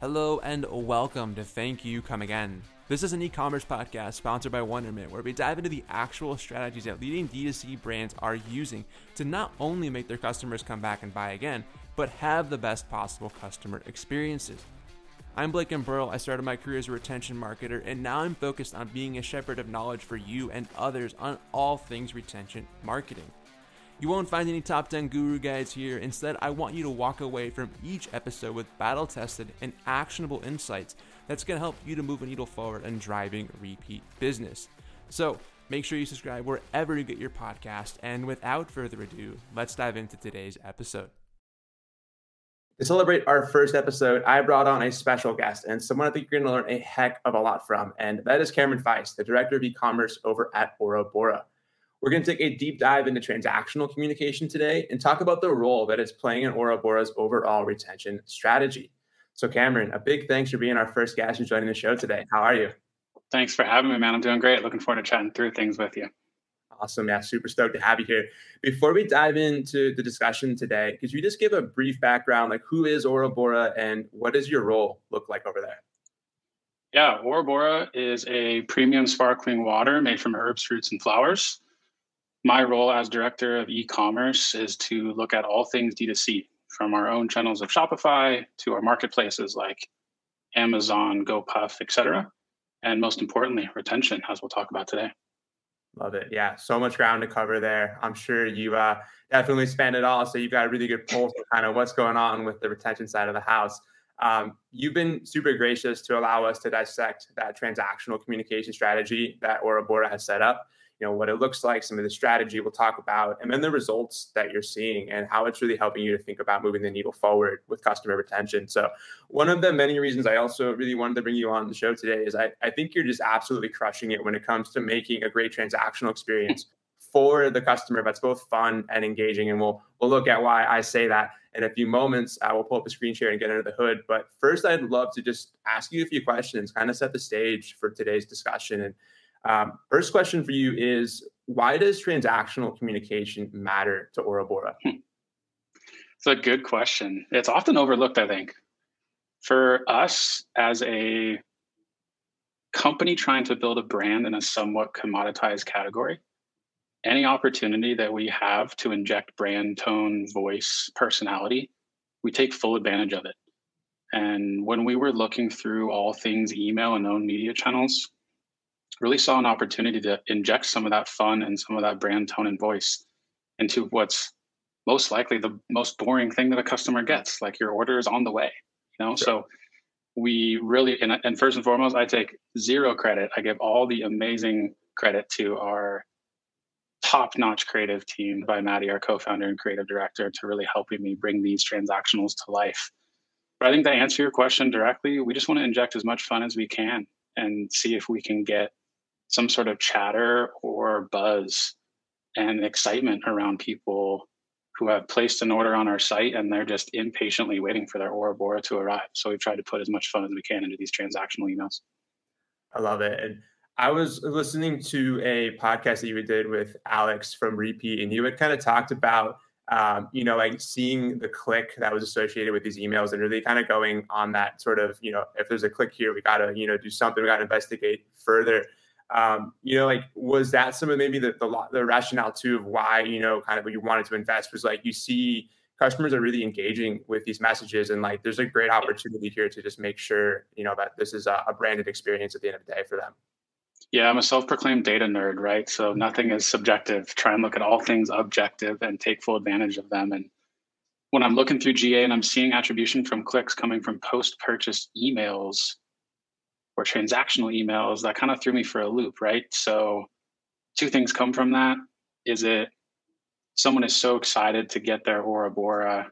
Hello and welcome to Thank You Come Again. This is an e commerce podcast sponsored by Wonderment where we dive into the actual strategies that leading D2C brands are using to not only make their customers come back and buy again, but have the best possible customer experiences. I'm Blake Burl. I started my career as a retention marketer, and now I'm focused on being a shepherd of knowledge for you and others on all things retention marketing. You won't find any top 10 guru guides here. Instead, I want you to walk away from each episode with battle tested and actionable insights that's going to help you to move a needle forward and driving repeat business. So, make sure you subscribe wherever you get your podcast. And without further ado, let's dive into today's episode. To celebrate our first episode, I brought on a special guest and someone I think you're going to learn a heck of a lot from. And that is Cameron Faist, the director of e commerce over at Aura Bora. We're going to take a deep dive into transactional communication today and talk about the role that it's playing in Aura Bora's overall retention strategy. So, Cameron, a big thanks for being our first guest and joining the show today. How are you? Thanks for having me, man. I'm doing great. Looking forward to chatting through things with you. Awesome. Yeah, super stoked to have you here. Before we dive into the discussion today, could you just give a brief background, like who is Aura Bora and what does your role look like over there? Yeah, Aura Bora is a premium sparkling water made from herbs, fruits, and flowers my role as director of e-commerce is to look at all things D2C, from our own channels of Shopify to our marketplaces like Amazon, GoPuff, etc. And most importantly, retention, as we'll talk about today. Love it. Yeah, so much ground to cover there. I'm sure you uh, definitely spanned it all, so you've got a really good pulse of kind of what's going on with the retention side of the house. Um, you've been super gracious to allow us to dissect that transactional communication strategy that Aura Bora has set up you know what it looks like some of the strategy we'll talk about and then the results that you're seeing and how it's really helping you to think about moving the needle forward with customer retention. So one of the many reasons i also really wanted to bring you on the show today is i, I think you're just absolutely crushing it when it comes to making a great transactional experience for the customer that's both fun and engaging and we'll we'll look at why i say that in a few moments. I will pull up a screen share and get under the hood but first i'd love to just ask you a few questions kind of set the stage for today's discussion and um, first question for you is why does transactional communication matter to Aura Bora? Hmm. It's a good question. It's often overlooked, I think. For us as a company trying to build a brand in a somewhat commoditized category, any opportunity that we have to inject brand tone, voice, personality, we take full advantage of it. And when we were looking through all things email and own media channels, really saw an opportunity to inject some of that fun and some of that brand tone and voice into what's most likely the most boring thing that a customer gets like your order is on the way you know? Sure. so we really and, and first and foremost i take zero credit. I give all the amazing credit to our top-notch creative team by maddie our co-founder and creative director to really helping me bring these transactionals to life. But i think to answer your question directly we just want to inject as much fun as we can and see if we can get some sort of chatter or buzz and excitement around people who have placed an order on our site and they're just impatiently waiting for their Aura Bora to arrive. So we've tried to put as much fun as we can into these transactional emails. I love it. And I was listening to a podcast that you did with Alex from Repeat, and you had kind of talked about, um, you know, like seeing the click that was associated with these emails and really kind of going on that sort of, you know, if there's a click here, we got to, you know, do something, we got to investigate further. Um, you know, like was that some of maybe the, the, the rationale too of why you know kind of you wanted to invest was like you see customers are really engaging with these messages and like there's a great opportunity here to just make sure you know that this is a, a branded experience at the end of the day for them. Yeah, I'm a self-proclaimed data nerd, right? So nothing is subjective. Try and look at all things objective and take full advantage of them. And when I'm looking through GA and I'm seeing attribution from clicks coming from post-purchase emails, or transactional emails, that kind of threw me for a loop, right? So, two things come from that. Is it someone is so excited to get their Aura Bora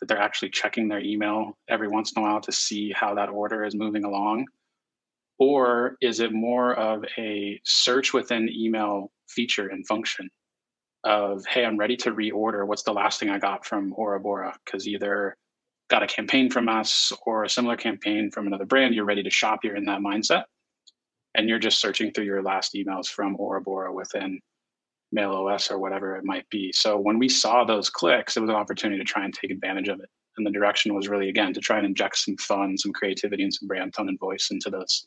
that they're actually checking their email every once in a while to see how that order is moving along? Or is it more of a search within email feature and function of, hey, I'm ready to reorder. What's the last thing I got from Aura Bora? Because either got a campaign from us or a similar campaign from another brand, you're ready to shop, you're in that mindset. And you're just searching through your last emails from Aura Bora within Mail OS or whatever it might be. So when we saw those clicks, it was an opportunity to try and take advantage of it And the direction was really, again, to try and inject some fun, some creativity, and some brand tone and voice into those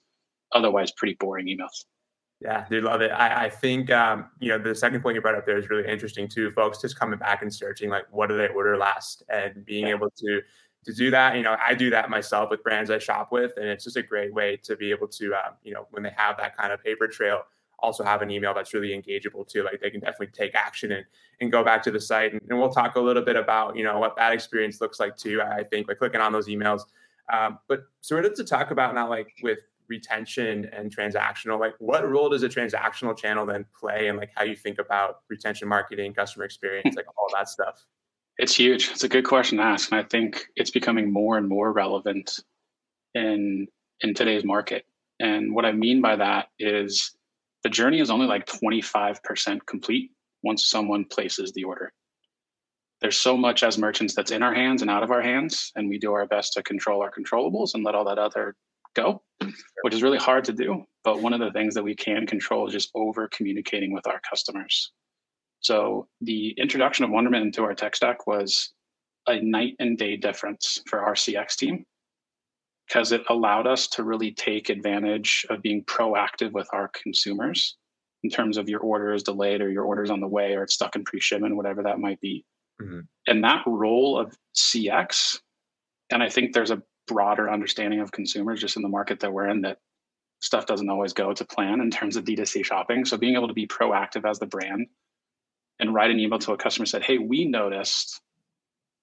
otherwise pretty boring emails. Yeah, do love it. I, I think um, you know the second point you brought up there is really interesting too. Folks just coming back and searching like what did they order last, and being yeah. able to to do that. You know, I do that myself with brands I shop with, and it's just a great way to be able to uh, you know when they have that kind of paper trail, also have an email that's really engageable too. Like they can definitely take action and and go back to the site, and, and we'll talk a little bit about you know what that experience looks like too. I think by clicking on those emails. Um, but sort of to talk about now, like with retention and transactional like what role does a transactional channel then play and like how you think about retention marketing customer experience like all that stuff it's huge it's a good question to ask and i think it's becoming more and more relevant in in today's market and what i mean by that is the journey is only like 25% complete once someone places the order there's so much as merchants that's in our hands and out of our hands and we do our best to control our controllables and let all that other go, which is really hard to do. But one of the things that we can control is just over communicating with our customers. So the introduction of Wonderment into our tech stack was a night and day difference for our CX team because it allowed us to really take advantage of being proactive with our consumers in terms of your order is delayed or your order is on the way or it's stuck in pre-shipment, whatever that might be. Mm-hmm. And that role of CX, and I think there's a broader understanding of consumers just in the market that we're in that stuff doesn't always go to plan in terms of D2C shopping. So being able to be proactive as the brand and write an email to a customer said, Hey, we noticed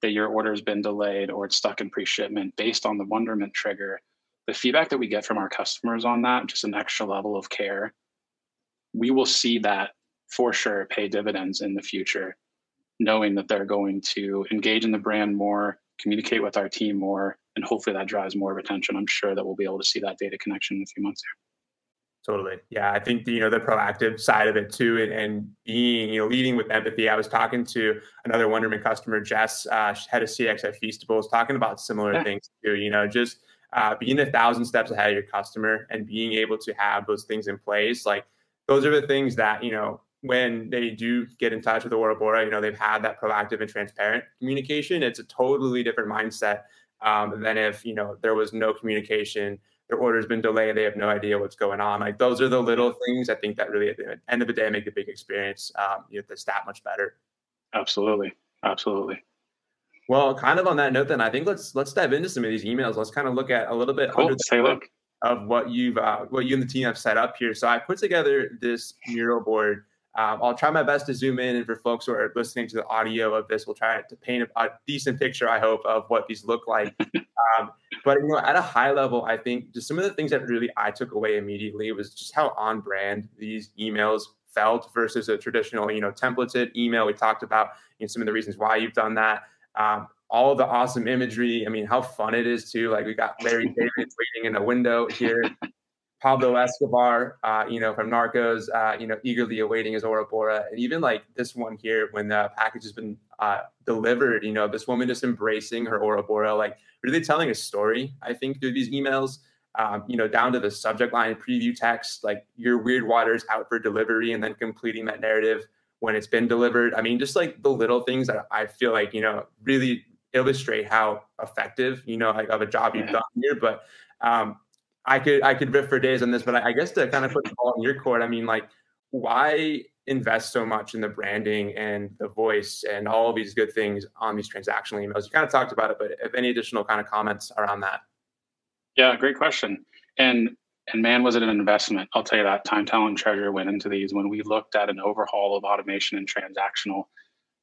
that your order has been delayed or it's stuck in pre-shipment based on the wonderment trigger. The feedback that we get from our customers on that, just an extra level of care, we will see that for sure pay dividends in the future, knowing that they're going to engage in the brand more, communicate with our team more, and hopefully that drives more retention. I'm sure that we'll be able to see that data connection in a few months here. Totally. Yeah. I think, the, you know, the proactive side of it too, and, and, being, you know, leading with empathy. I was talking to another Wonderment customer, Jess, uh, head of CX at Feastables, talking about similar yeah. things too, you know, just uh, being a thousand steps ahead of your customer and being able to have those things in place. Like those are the things that, you know, when they do get in touch with the Bora, you know, they've had that proactive and transparent communication. It's a totally different mindset um, than if you know there was no communication their order's been delayed they have no idea what's going on. Like those are the little things i think that really at the end of the day make the big experience um, you know the stat much better. Absolutely. Absolutely. Well kind of on that note then i think let's let's dive into some of these emails. Let's kind of look at a little bit cool. under the look. of what you've uh, what you and the team have set up here. So i put together this mural board um, I'll try my best to zoom in, and for folks who are listening to the audio of this, we'll try to paint a, decent picture, I hope, of what these look like. um, but you know, at a high level, I think just some of the things that really I took away immediately was just how on brand these emails felt versus a traditional, you know, templated email. We talked about you know, some of the reasons why you've done that. Um, all the awesome imagery. I mean, how fun it is too. Like we got Larry David waiting in a window here. Pablo Escobar, uh, you know, from Narcos, uh, you know, eagerly awaiting his Aura Bora. And even like this one here, when the package has been uh, delivered, you know, this woman just embracing her Aura Bora, like really telling a story, I think, through these emails, um, you know, down to the subject line preview text, like your weird waters out for delivery and then completing that narrative when it's been delivered. I mean, just like the little things that I feel like, you know, really illustrate how effective, you know, like of a job you've done here. But um, I could I could riff for days on this, but I, I guess to kind of put the ball in your court, I mean, like, why invest so much in the branding and the voice and all of these good things on these transactional emails? You kind of talked about it, but if any additional kind of comments around that? Yeah, great question. And and man, was it an investment? I'll tell you that time, talent, treasure went into these when we looked at an overhaul of automation and transactional.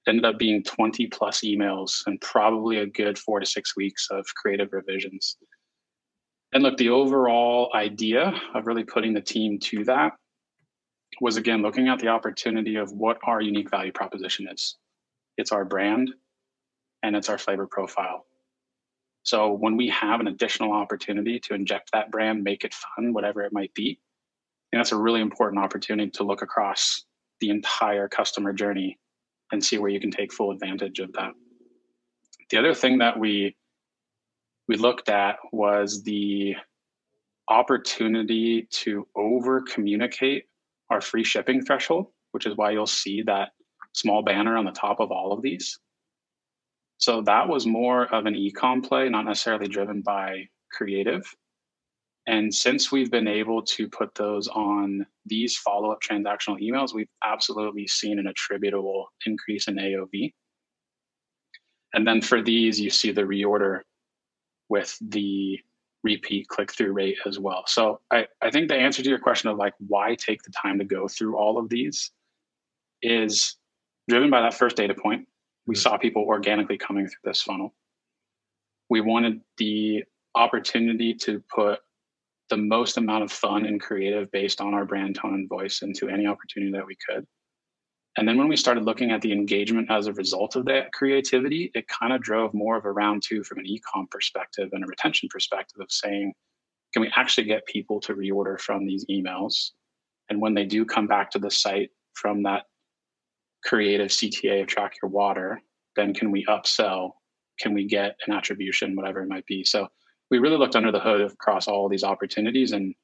It ended up being 20 plus emails and probably a good four to six weeks of creative revisions. And look, the overall idea of really putting the team to that was again looking at the opportunity of what our unique value proposition is. It's our brand and it's our flavor profile. So when we have an additional opportunity to inject that brand, make it fun, whatever it might be, and that's a really important opportunity to look across the entire customer journey and see where you can take full advantage of that. The other thing that we we looked at was the opportunity to over communicate our free shipping threshold, which is why you'll see that small banner on the top of all of these. So that was more of an e-com play, not necessarily driven by creative. And since we've been able to put those on these follow up transactional emails, we've absolutely seen an attributable increase in AOV. And then for these, you see the reorder with the repeat click through rate as well. So I, I think the answer to your question of like why take the time to go through all of these is driven by that first data point. We mm-hmm. saw people organically coming through this funnel. We wanted the opportunity to put the most amount of fun and creative based on our brand tone and voice into any opportunity that we could. And then when we started looking at the engagement as a result of that creativity, it kind of drove more of a round two from an e-com perspective and a retention perspective of saying, can we actually get people to reorder from these emails? And when they do come back to the site from that creative CTA of track your water, then can we upsell? Can we get an attribution, whatever it might be? So we really looked under the hood across all these opportunities and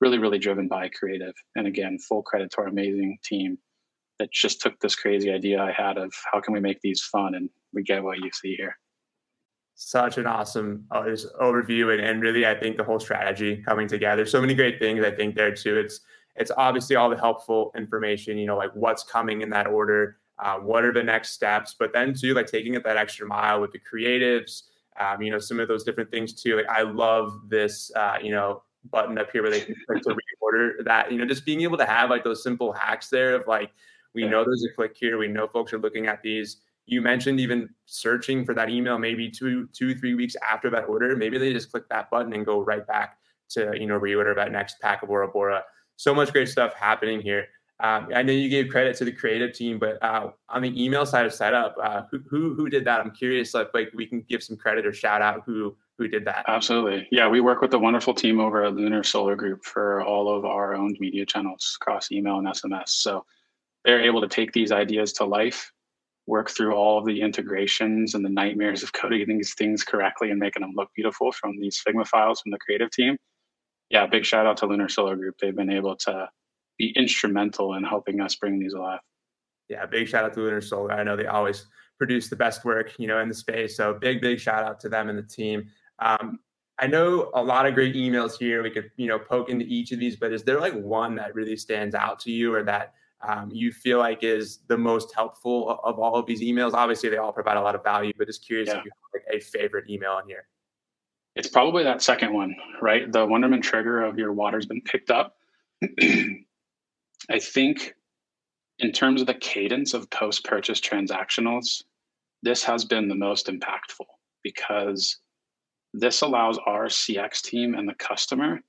really, really driven by creative. And again, full credit to our amazing team that just took this crazy idea I had of how can we make these fun, and we get what you see here. Such an awesome uh, overview, and, and really, I think the whole strategy coming together. So many great things. I think there too. It's it's obviously all the helpful information. You know, like what's coming in that order, uh, what are the next steps, but then too, like taking it that extra mile with the creatives. Um, you know, some of those different things too. Like I love this. Uh, you know, button up here where they can click to reorder that. You know, just being able to have like those simple hacks there of like we know there's a click here. We know folks are looking at these. You mentioned even searching for that email maybe two, two, three weeks after that order. Maybe they just click that button and go right back to you know reorder that next pack of Aura Bora. So much great stuff happening here. Um, I know you gave credit to the creative team, but uh, on the email side of setup, uh, who, who who did that? I'm curious. Like, like we can give some credit or shout out who who did that. Absolutely, yeah. We work with the wonderful team over at Lunar Solar Group for all of our owned media channels across email and SMS. So they're able to take these ideas to life, work through all of the integrations and the nightmares of coding these things correctly and making them look beautiful from these Figma files from the creative team. Yeah, big shout out to Lunar Solar Group. They've been able to be instrumental in helping us bring these alive. Yeah, big shout out to Lunar Solar. I know they always produce the best work, you know, in the space. So big, big shout out to them and the team. Um, I know a lot of great emails here. We could, you know, poke into each of these, but is there like one that really stands out to you or that um, you feel like is the most helpful of all of these emails? Obviously, they all provide a lot of value, but just curious yeah. if you have like a favorite email in here. It's probably that second one, right? The Wonderment trigger of your water's been picked up. I think in terms of the cadence of post purchase transactionals, this has been the most impactful because this allows our CX team and the customer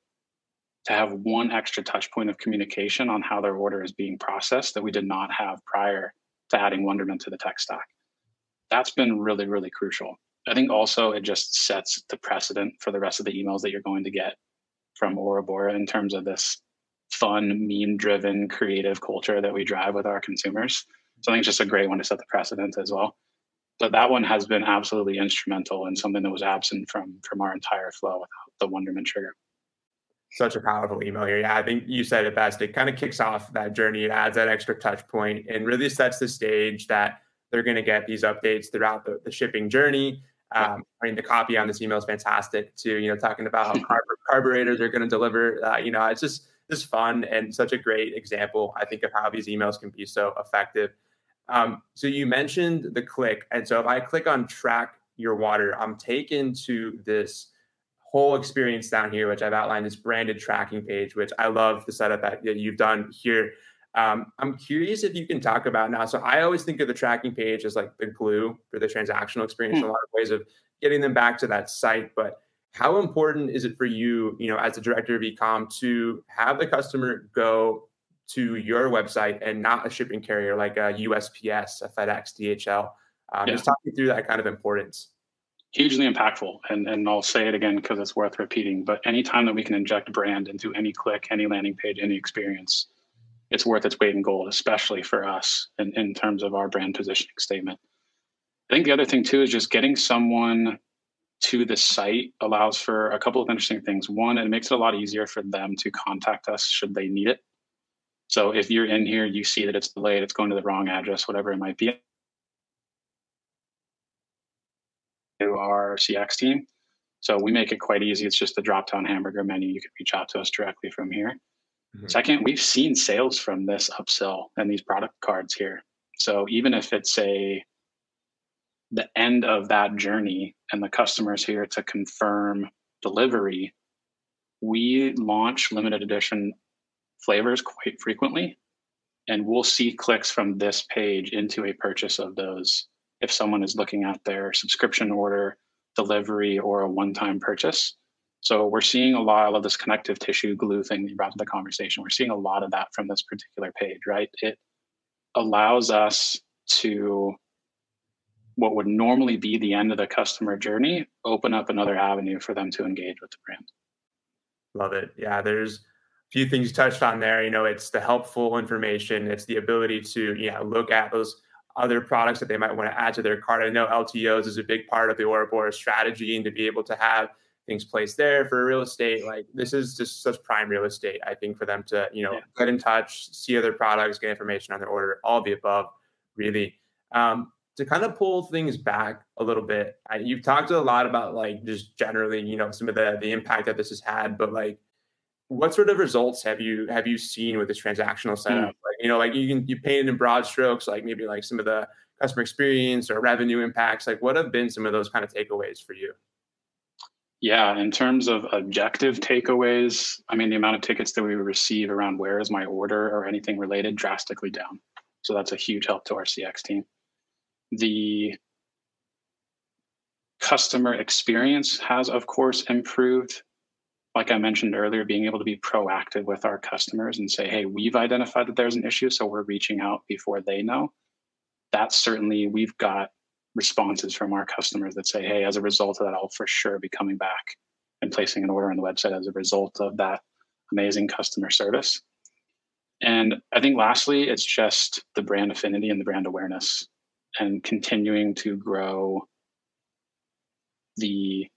to have one extra touch point of communication on how their order is being processed that we did not have prior to adding Wonderment to the tech stack. That's been really, really crucial. I think also it just sets the precedent for the rest of the emails that you're going to get from Bora in terms of this fun, meme driven, creative culture that we drive with our consumers. So I think it's just a great one to set the precedent as well. But that one has been absolutely instrumental and something that was absent from from our entire flow without the Wonderment trigger such a powerful email here. Yeah, I think you said it best. It kind of kicks off that journey. It adds that extra touch point and really sets the stage that they're going to get these updates throughout the, the shipping journey. Um, I mean, the copy on this email is fantastic too. You know, talking about how carb- carburetors are going to deliver. Uh, you know, it's just just fun and such a great example. I think of how these emails can be so effective. Um, so you mentioned the click, and so if I click on track your water, I'm taken to this whole experience down here, which I've outlined this branded tracking page, which I love the setup that, you've done here. Um, I'm curious if you can talk about now. So I always think of the tracking page as like the glue for the transactional experience mm. in a lot of ways of getting them back to that site. But how important is it for you, you know, as a director of ecom to have the customer go to your website and not a shipping carrier like a USPS, a FedEx, DHL? Um, yeah. Just talk me through that kind of importance hugely impactful. And, and I'll say it again because it's worth repeating. But anytime that we can inject brand into any click, any landing page, any experience, it's worth its weight in gold, especially for us in, in terms of our brand positioning statement. I think the other thing too is just getting someone to the site allows for a couple of interesting things. One, it makes it a lot easier for them to contact us should they need it. So if you're in here, you see that it's delayed, it's going to the wrong address, whatever it might be. Our CX team. So we make it quite easy. It's just a drop down hamburger menu. You can reach out to us directly from here. Mm-hmm. Second, we've seen sales from this upsell and these product cards here. So even if it's a the end of that journey and the customer's here to confirm delivery, we launch limited edition flavors quite frequently. And we'll see clicks from this page into a purchase of those if someone is looking at their subscription order, delivery, or a one time purchase. So we're seeing a lot of this connective tissue glue thing that you brought to the conversation. We're seeing a lot of that from this particular page, right? It allows us to what would normally be the end of the customer journey open up another avenue for them to engage with the brand love it yeah there's a few things you touched on there you know it's the helpful information it's the ability to you know look at those other products that they might want to add to their cart i know ltos is a big part of the Aura Bora's strategy and to be able to have things placed there for real estate like this is just such prime real estate i think for them to you know yeah. get in touch see other products get information on their order all the above really um, to kind of pull things back a little bit I, you've talked a lot about like just generally you know some of the the impact that this has had but like what sort of results have you have you seen with this transactional setup? Mm. like you know like you can you paint it in broad strokes like maybe like some of the customer experience or revenue impacts. Like what have been some of those kind of takeaways for you? Yeah in terms of objective takeaways i mean the amount of tickets that we receive around where is my order or anything related drastically down. So that's a huge help to our cx team. The customer experience has, of course, improved. Like I mentioned earlier, being able to be proactive with our customers and say, hey, we've identified that there's an issue, so we're reaching out before they know. That's certainly, we've got responses from our customers that say, hey, as a result of that, I'll for sure be coming back and placing an order on the website as a result of that amazing customer service. And I think lastly, it's just the brand affinity and the brand awareness and continuing to grow the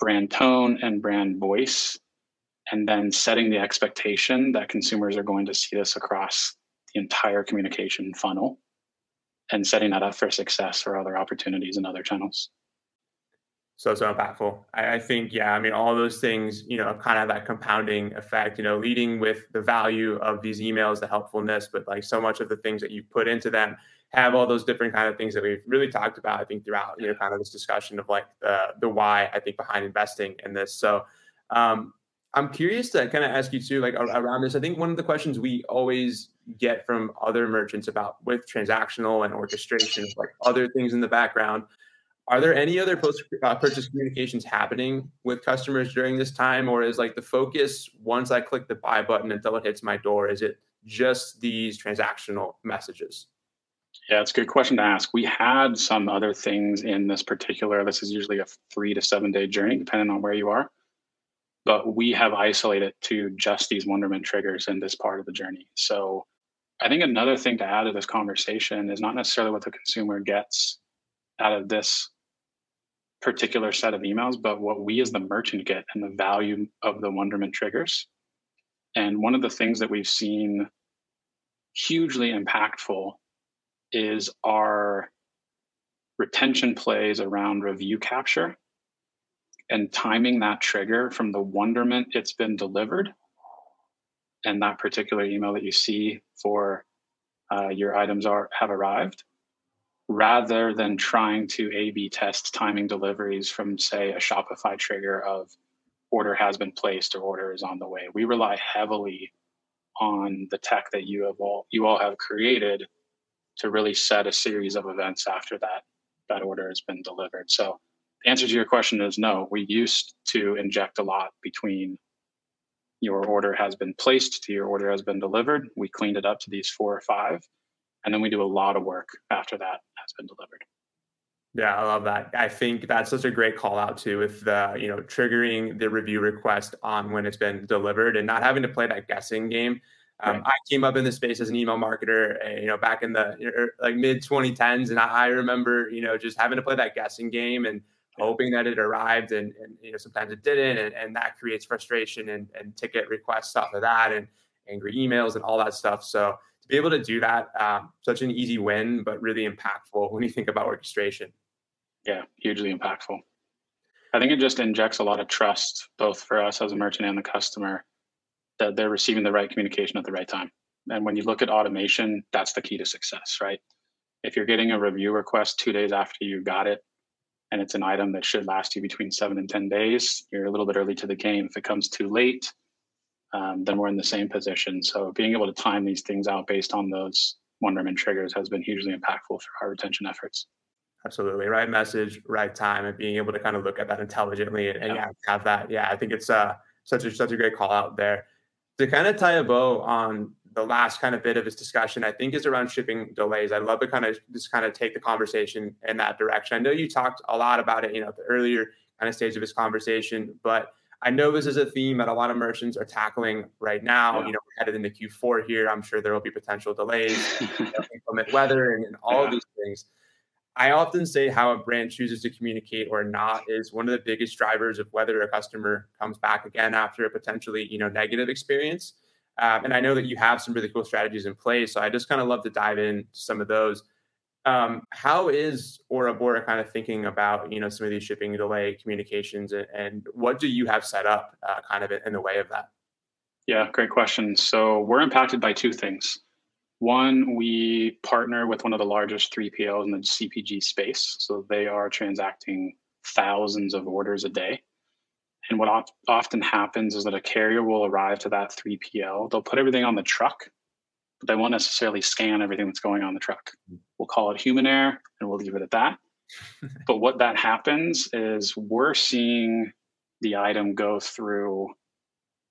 brand tone and brand voice and then setting the expectation that consumers are going to see this across the entire communication funnel and setting that up for success or other opportunities in other channels so so impactful. I, I, think yeah, I mean all those things, you know, kind of that compounding effect, you know, leading with the value of these emails, the helpfulness, but like so much of the things that you put into them have all those different kind of things that we've really talked about. I think throughout you know kind of this discussion of like the the why I think behind investing in this. So um, I'm curious to kind of ask you too, like around this. I think one of the questions we always get from other merchants about with transactional and orchestration, like other things in the background are there any other post uh, purchase communications happening with customers during this time, or is like the focus once I click the buy button until it hits my door? Is it just these transactional messages? Yeah, it's a good question to ask. We had some other things in this particular. This is usually a three to seven day journey, depending on where you are. But we have isolated to just these Wonderment triggers in this part of the journey. So I think another thing to add to this conversation is not necessarily what the consumer gets out of this particular set of emails, but what we as the merchant get and the value of the Wonderment triggers. And one of the things that we've seen hugely impactful is our retention plays around review capture and timing that trigger from the wonderment it's been delivered and that particular email that you see for uh, your items are have arrived rather than trying to A B test timing deliveries from, say, a Shopify trigger of order has been placed or order is on the way. We rely heavily on the tech that you have all you all have created to really set a series of events after that that order has been delivered. So the answer to your question is no. We used to inject a lot between your order has been placed to your order has been delivered. We cleaned it up to these four or five and then we do a lot of work after that has been delivered yeah i love that i think that's such a great call out too with the you know triggering the review request on when it's been delivered and not having to play that guessing game um, right. I came up in the space as an email marketer, uh, you know, back in the er, like mid 2010s, and I, I, remember, you know, just having to play that guessing game and hoping that it arrived, and, and you know, sometimes it didn't, and, and that creates frustration and, and ticket requests off of that, and angry emails and all that stuff. So to be able to do that, um, such an easy win, but really impactful when you think about orchestration. Yeah, hugely impactful. I think it just injects a lot of trust, both for us as a merchant and the customer, that they're receiving the right communication at the right time. And when you look at automation, that's the key to success, right? If you're getting a review request two days after you got it, and it's an item that should last you between seven and 10 days, you're a little bit early to the game. If it comes too late, um, then we're in the same position. So being able to time these things out based on those wonderment triggers has been hugely impactful for our retention efforts. Absolutely. Right message, right time, and being able to kind of look at that intelligently and, and yeah. have that. Yeah, I think it's uh, such a such a great call out there. To kind of tie a bow on the last kind of bit of this discussion, I think, is around shipping delays. I'd love to kind of just kind of take the conversation in that direction. I know you talked a lot about it, you know, the earlier kind of stage of this conversation, but I know this is a theme that a lot of merchants are tackling right now. Yeah. You know, we're headed into Q4 here. I'm sure there will be potential delays, inclement weather, and, and all yeah. of these things. I often say how a brand chooses to communicate or not is one of the biggest drivers of whether a customer comes back again after a potentially you know negative experience. Um, and I know that you have some really cool strategies in place. So I just kind of love to dive into some of those. Um, how is Bora kind of thinking about you know some of these shipping delay communications, and, and what do you have set up uh, kind of in the way of that? Yeah, great question. So we're impacted by two things. One, we partner with one of the largest 3PLs in the CPG space. So they are transacting thousands of orders a day. And what often happens is that a carrier will arrive to that 3PL. They'll put everything on the truck, but they won't necessarily scan everything that's going on the truck. We'll call it human error and we'll leave it at that. but what that happens is we're seeing the item go through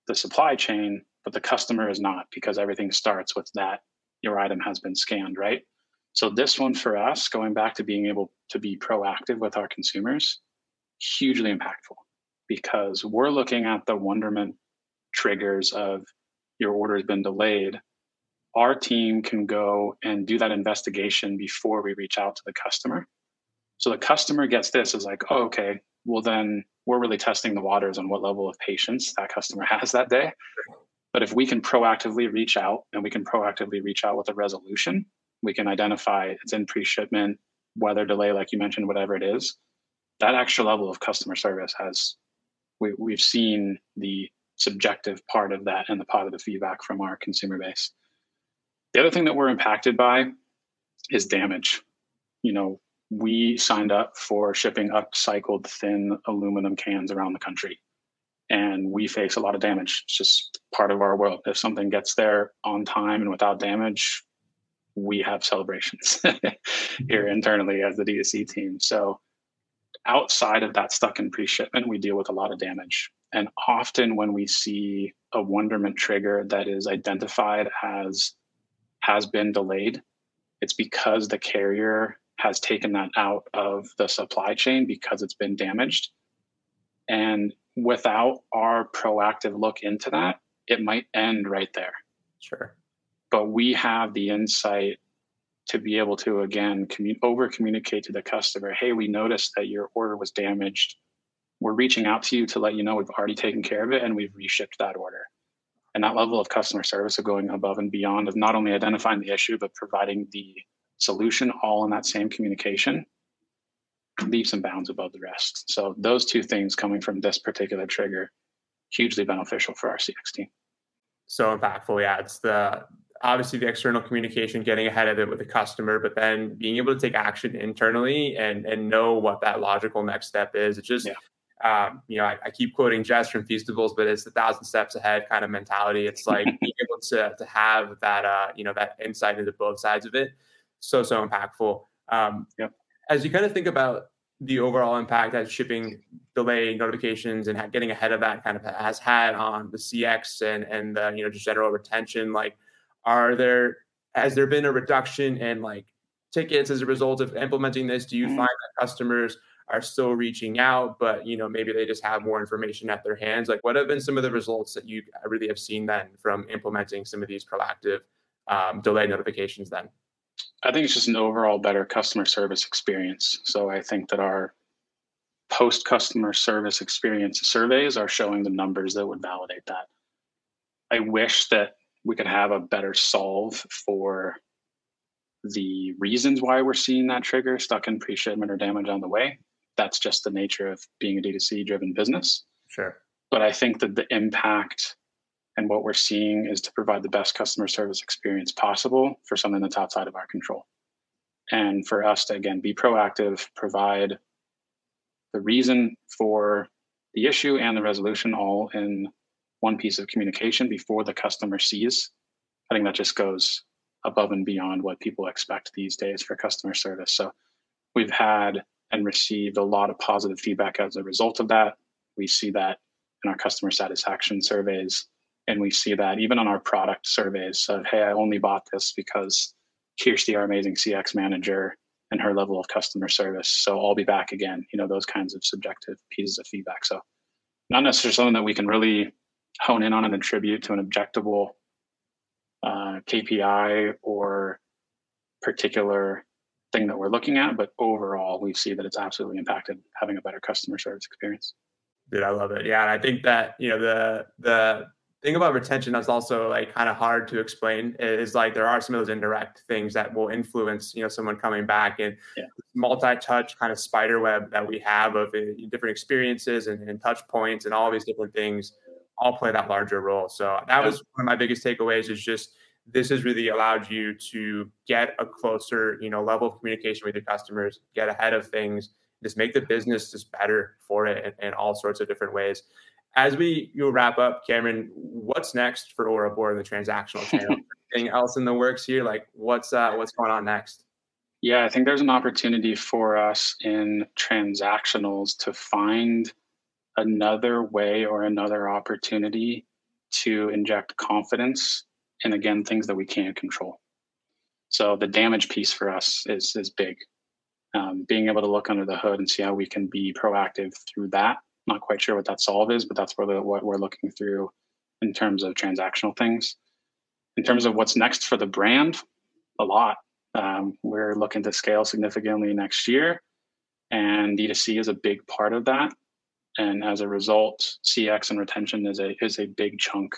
the supply chain, but the customer is not because everything starts with that your item has been scanned, right? So this one for us, going back to being able to be proactive with our consumers, hugely impactful because we're looking at the wonderment triggers of your order has been delayed. Our team can go and do that investigation before we reach out to the customer. So the customer gets this is like, oh, okay, well, then we're really testing the waters on what level of patience that customer has that day. But if we can proactively reach out and we can proactively reach out with a resolution, we can identify it's in pre shipment, weather delay, like you mentioned, whatever it is. That extra level of customer service has we, we've seen the subjective part of that and the positive feedback from our consumer base. The other thing that we're impacted by is damage. You know, we signed up for shipping upcycled thin aluminum cans around the country, and we face a lot of damage. It's just part of our world. If something gets there on time and without damage, we have celebrations here mm-hmm. internally as the D2C team. So outside of that stuck in pre-shipment, we deal with a lot of damage. And often when we see a wonderment trigger that is identified as has been delayed, it's because the carrier has taken that out of the supply chain because it's been damaged. And without our proactive look into that, it might end right there. Sure. But we have the insight to be able to again commun- over communicate to the customer hey we noticed that your order was damaged we're reaching out to you to let you know we've already taken care of it and we've reshipped that order and that level of customer service of going above and beyond of not only identifying the issue but providing the solution all in that same communication leaps and bounds above the rest so those two things coming from this particular trigger hugely beneficial for our cx team so impactful yeah it's the obviously the external communication, getting ahead of it with the customer, but then being able to take action internally and and know what that logical next step is. It's just, yeah. um, you know, I, I, keep quoting Jess from Feastables, but it's a thousand steps ahead kind of mentality. It's like being able to to have that, uh, you know, that insight into both sides of it. So so impactful. Um, yep. As you kind of think about the overall impact that shipping delay notifications and getting ahead of that kind of has had on the CX and and the you know just general retention, like are there has there been a reduction in like tickets as a result of implementing this? Do you mm-hmm. find that customers are still reaching out, but you know maybe they just have more information at their hands? Like, what have been some of the results that you really have seen then from implementing some of these proactive um, delay notifications? Then, I think it's just an overall better customer service experience. So I think that our post customer service experience surveys are showing the numbers that would validate that. I wish that we could have a better solve for the reasons why we're seeing that trigger stuck in pre-shipment or damage on the way that's just the nature of being a D2C driven business. Sure. But I think that the impact and what we're seeing is to provide the best customer service experience possible for something that's outside of our control. And for us to, again, be proactive, provide the reason for the issue and the resolution all in one piece of communication before the customer sees. I think that just goes above and beyond what people expect these days for customer service. So we've had and received a lot of positive feedback as a result of that. We see that in our customer satisfaction surveys. And we see that even on our product surveys of, hey, I only bought this because Kirsty, our amazing CX manager, and her level of customer service. So I'll be back again. You know, those kinds of subjective pieces of feedback. So not necessarily something that we can really hone in on and attribute to an objectable uh, KPI or particular thing that we're looking at, but overall, we see that it's absolutely impacted having a better customer service experience. Dude, I love it. Yeah, and I think that you know the the thing about retention that's also like kind of hard to explain is like there are some of those indirect things that will influence you know someone coming back and yeah. multi-touch kind of spider web that we have of uh, different experiences and, and, touch points and all these different things all play that larger role. So that was one of my biggest takeaways is just this has really allowed you to get a closer you know level of communication with your customers get ahead of things just make the business just better for it in, in all sorts of different ways as we you wrap up, Cameron, what's next for Aura Bora in the transactional channel? Anything else in the works here? Like what's uh, what's going on next? Yeah, I think there's an opportunity for us in transactionals to find another way or another opportunity to inject confidence and again things that we can't control. So the damage piece for us is is big. Um, being able to look under the hood and see how we can be proactive through that not quite sure what that solve is, but that's the, what we're looking through in terms of transactional things. In terms of what's next for the brand, a lot. Um, we're looking to scale significantly next year, and D2C is a big part of that. And as a result, CX and retention is a is a big chunk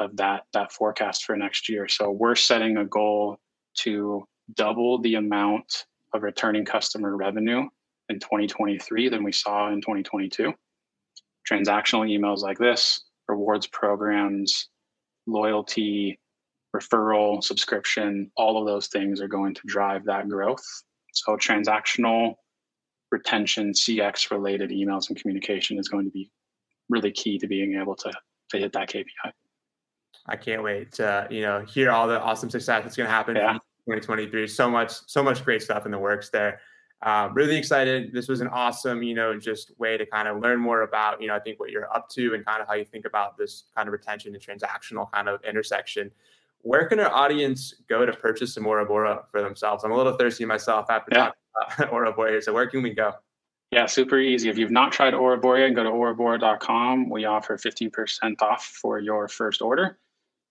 of that that forecast for next year. So we're setting a goal to double the amount of returning customer revenue in 2023 than we saw in 2022. Transactional emails like this, rewards programs, loyalty, referral, subscription, all of those things are going to drive that growth. So, transactional retention, CX related emails and communication is going to be really key to being able to, to hit that KPI. I can't wait to you know hear all the awesome success that's going to happen yeah. in 2023. So much, so much great stuff in the works there. Uh, really excited. This was an awesome, you know, just way to kind of learn more about, you know, I think what you're up to and kind of how you think about this kind of retention and transactional kind of intersection. Where can our audience go to purchase some Aura Bora for themselves? I'm a little thirsty myself after yeah. talking about Aura Bora here. So where can we go? Yeah, super easy. If you've not tried Aura Bora, go to aurabora.com. We offer 15% off for your first order.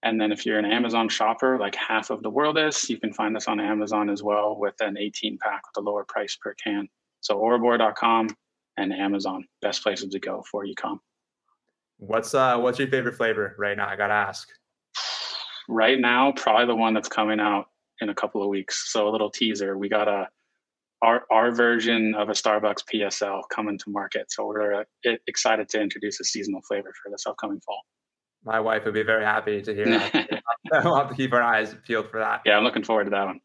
And then if you're an Amazon shopper, like half of the world is, you can find us on Amazon as well with an 18 pack with a lower price per can. So aurabora.com and Amazon, best places to go for ecom. What's uh what's your favorite flavor right now? I gotta ask. Right now, probably the one that's coming out in a couple of weeks. So a little teaser. We got a our our version of a Starbucks PSL coming to market. So we're uh, excited to introduce a seasonal flavor for this upcoming fall my wife would be very happy to hear that. we'll have to keep our eyes peeled for that. Yeah, I'm looking forward to that one.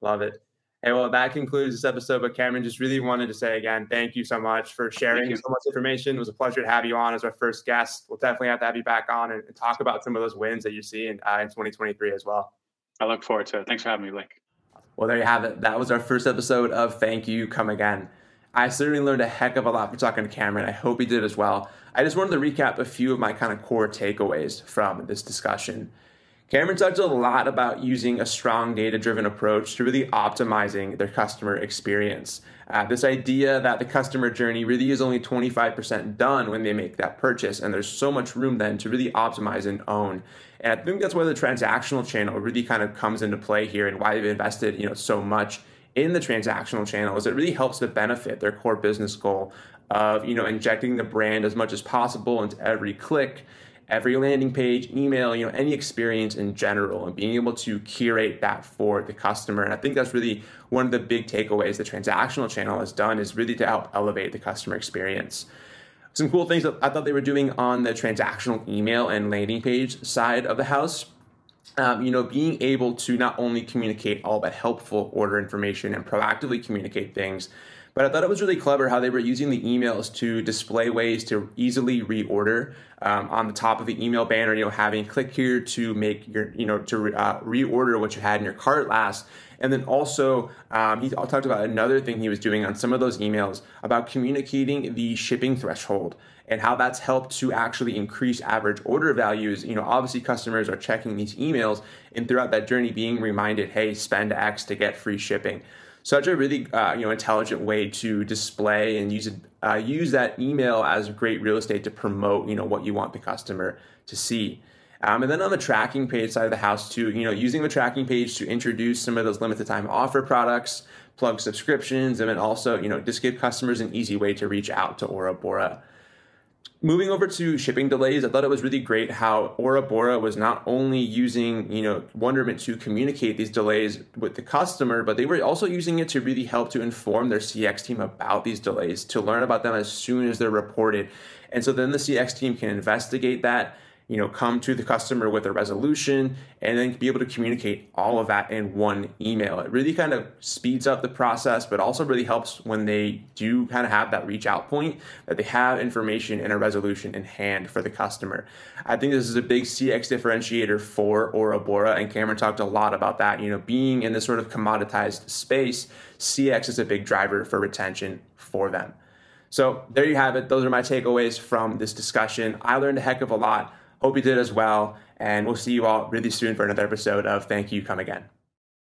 Love it. Hey, well, that concludes this episode. But Cameron, just really wanted to say again, thank you so much for sharing so much information. It was a pleasure to have you on as our first guest. We'll definitely have to have you back on and, and talk about some of those wins that you see seeing uh, in 2023 as well. I look forward to it. Thanks for having me, Blake. Well, there you have it. That was our first episode of Thank You Come Again. I certainly learned a heck of a lot from talking to Cameron. I hope he did as well. I just wanted to recap a few of my kind of core takeaways from this discussion. Cameron talked a lot about using a strong data driven approach to really optimizing their customer experience. Uh, this idea that the customer journey really is only 25% done when they make that purchase, and there's so much room then to really optimize and own. And I think that's where the transactional channel really kind of comes into play here and why they've invested you know, so much in the transactional channel is it really helps to benefit their core business goal of you know injecting the brand as much as possible into every click every landing page, email, you know, any experience in general, and being able to curate that for the customer. And I think that's really one of the big takeaways the transactional channel has done is really to help elevate the customer experience. Some cool things that I thought they were doing on the transactional email and landing page side of the house. Um, you know, being able to not only communicate all that helpful order information and proactively communicate things, but I thought it was really clever how they were using the emails to display ways to easily reorder um, on the top of the email banner. You know, having click here to make your, you know, to uh, reorder what you had in your cart last. And then also, um, he talked about another thing he was doing on some of those emails about communicating the shipping threshold and how that's helped to actually increase average order values. You know, obviously customers are checking these emails and throughout that journey being reminded, hey, spend X to get free shipping such a really uh, you know intelligent way to display and use it, uh, use that email as great real estate to promote you know what you want the customer to see. Um, and then on the tracking page side of the house too, you know, using the tracking page to introduce some of those limited time offer products, plug subscriptions, and then also you know just give customers an easy way to reach out to Aura Bora moving over to shipping delays, I thought it was really great how Aura Bora was not only using, you know, Wonderment to communicate these delays with the customer, but they were also using it to really help to inform their CX team about these delays, to learn about them as soon as they're reported. And so then the CX team can investigate that you know, come to the customer with a resolution and then be able to communicate all of that in one email. It really kind of speeds up the process, but also really helps when they do kind of have that reach out point that they have information and a resolution in hand for the customer. I think this is a big CX differentiator for Aura Bora, and Cameron talked a lot about that. You know, being in this sort of commoditized space, CX is a big driver for retention for them. So there you have it. Those are my takeaways from this discussion. I learned a heck of a lot. Hope you did as well. And we'll see you all really soon for another episode of Thank You Come Again.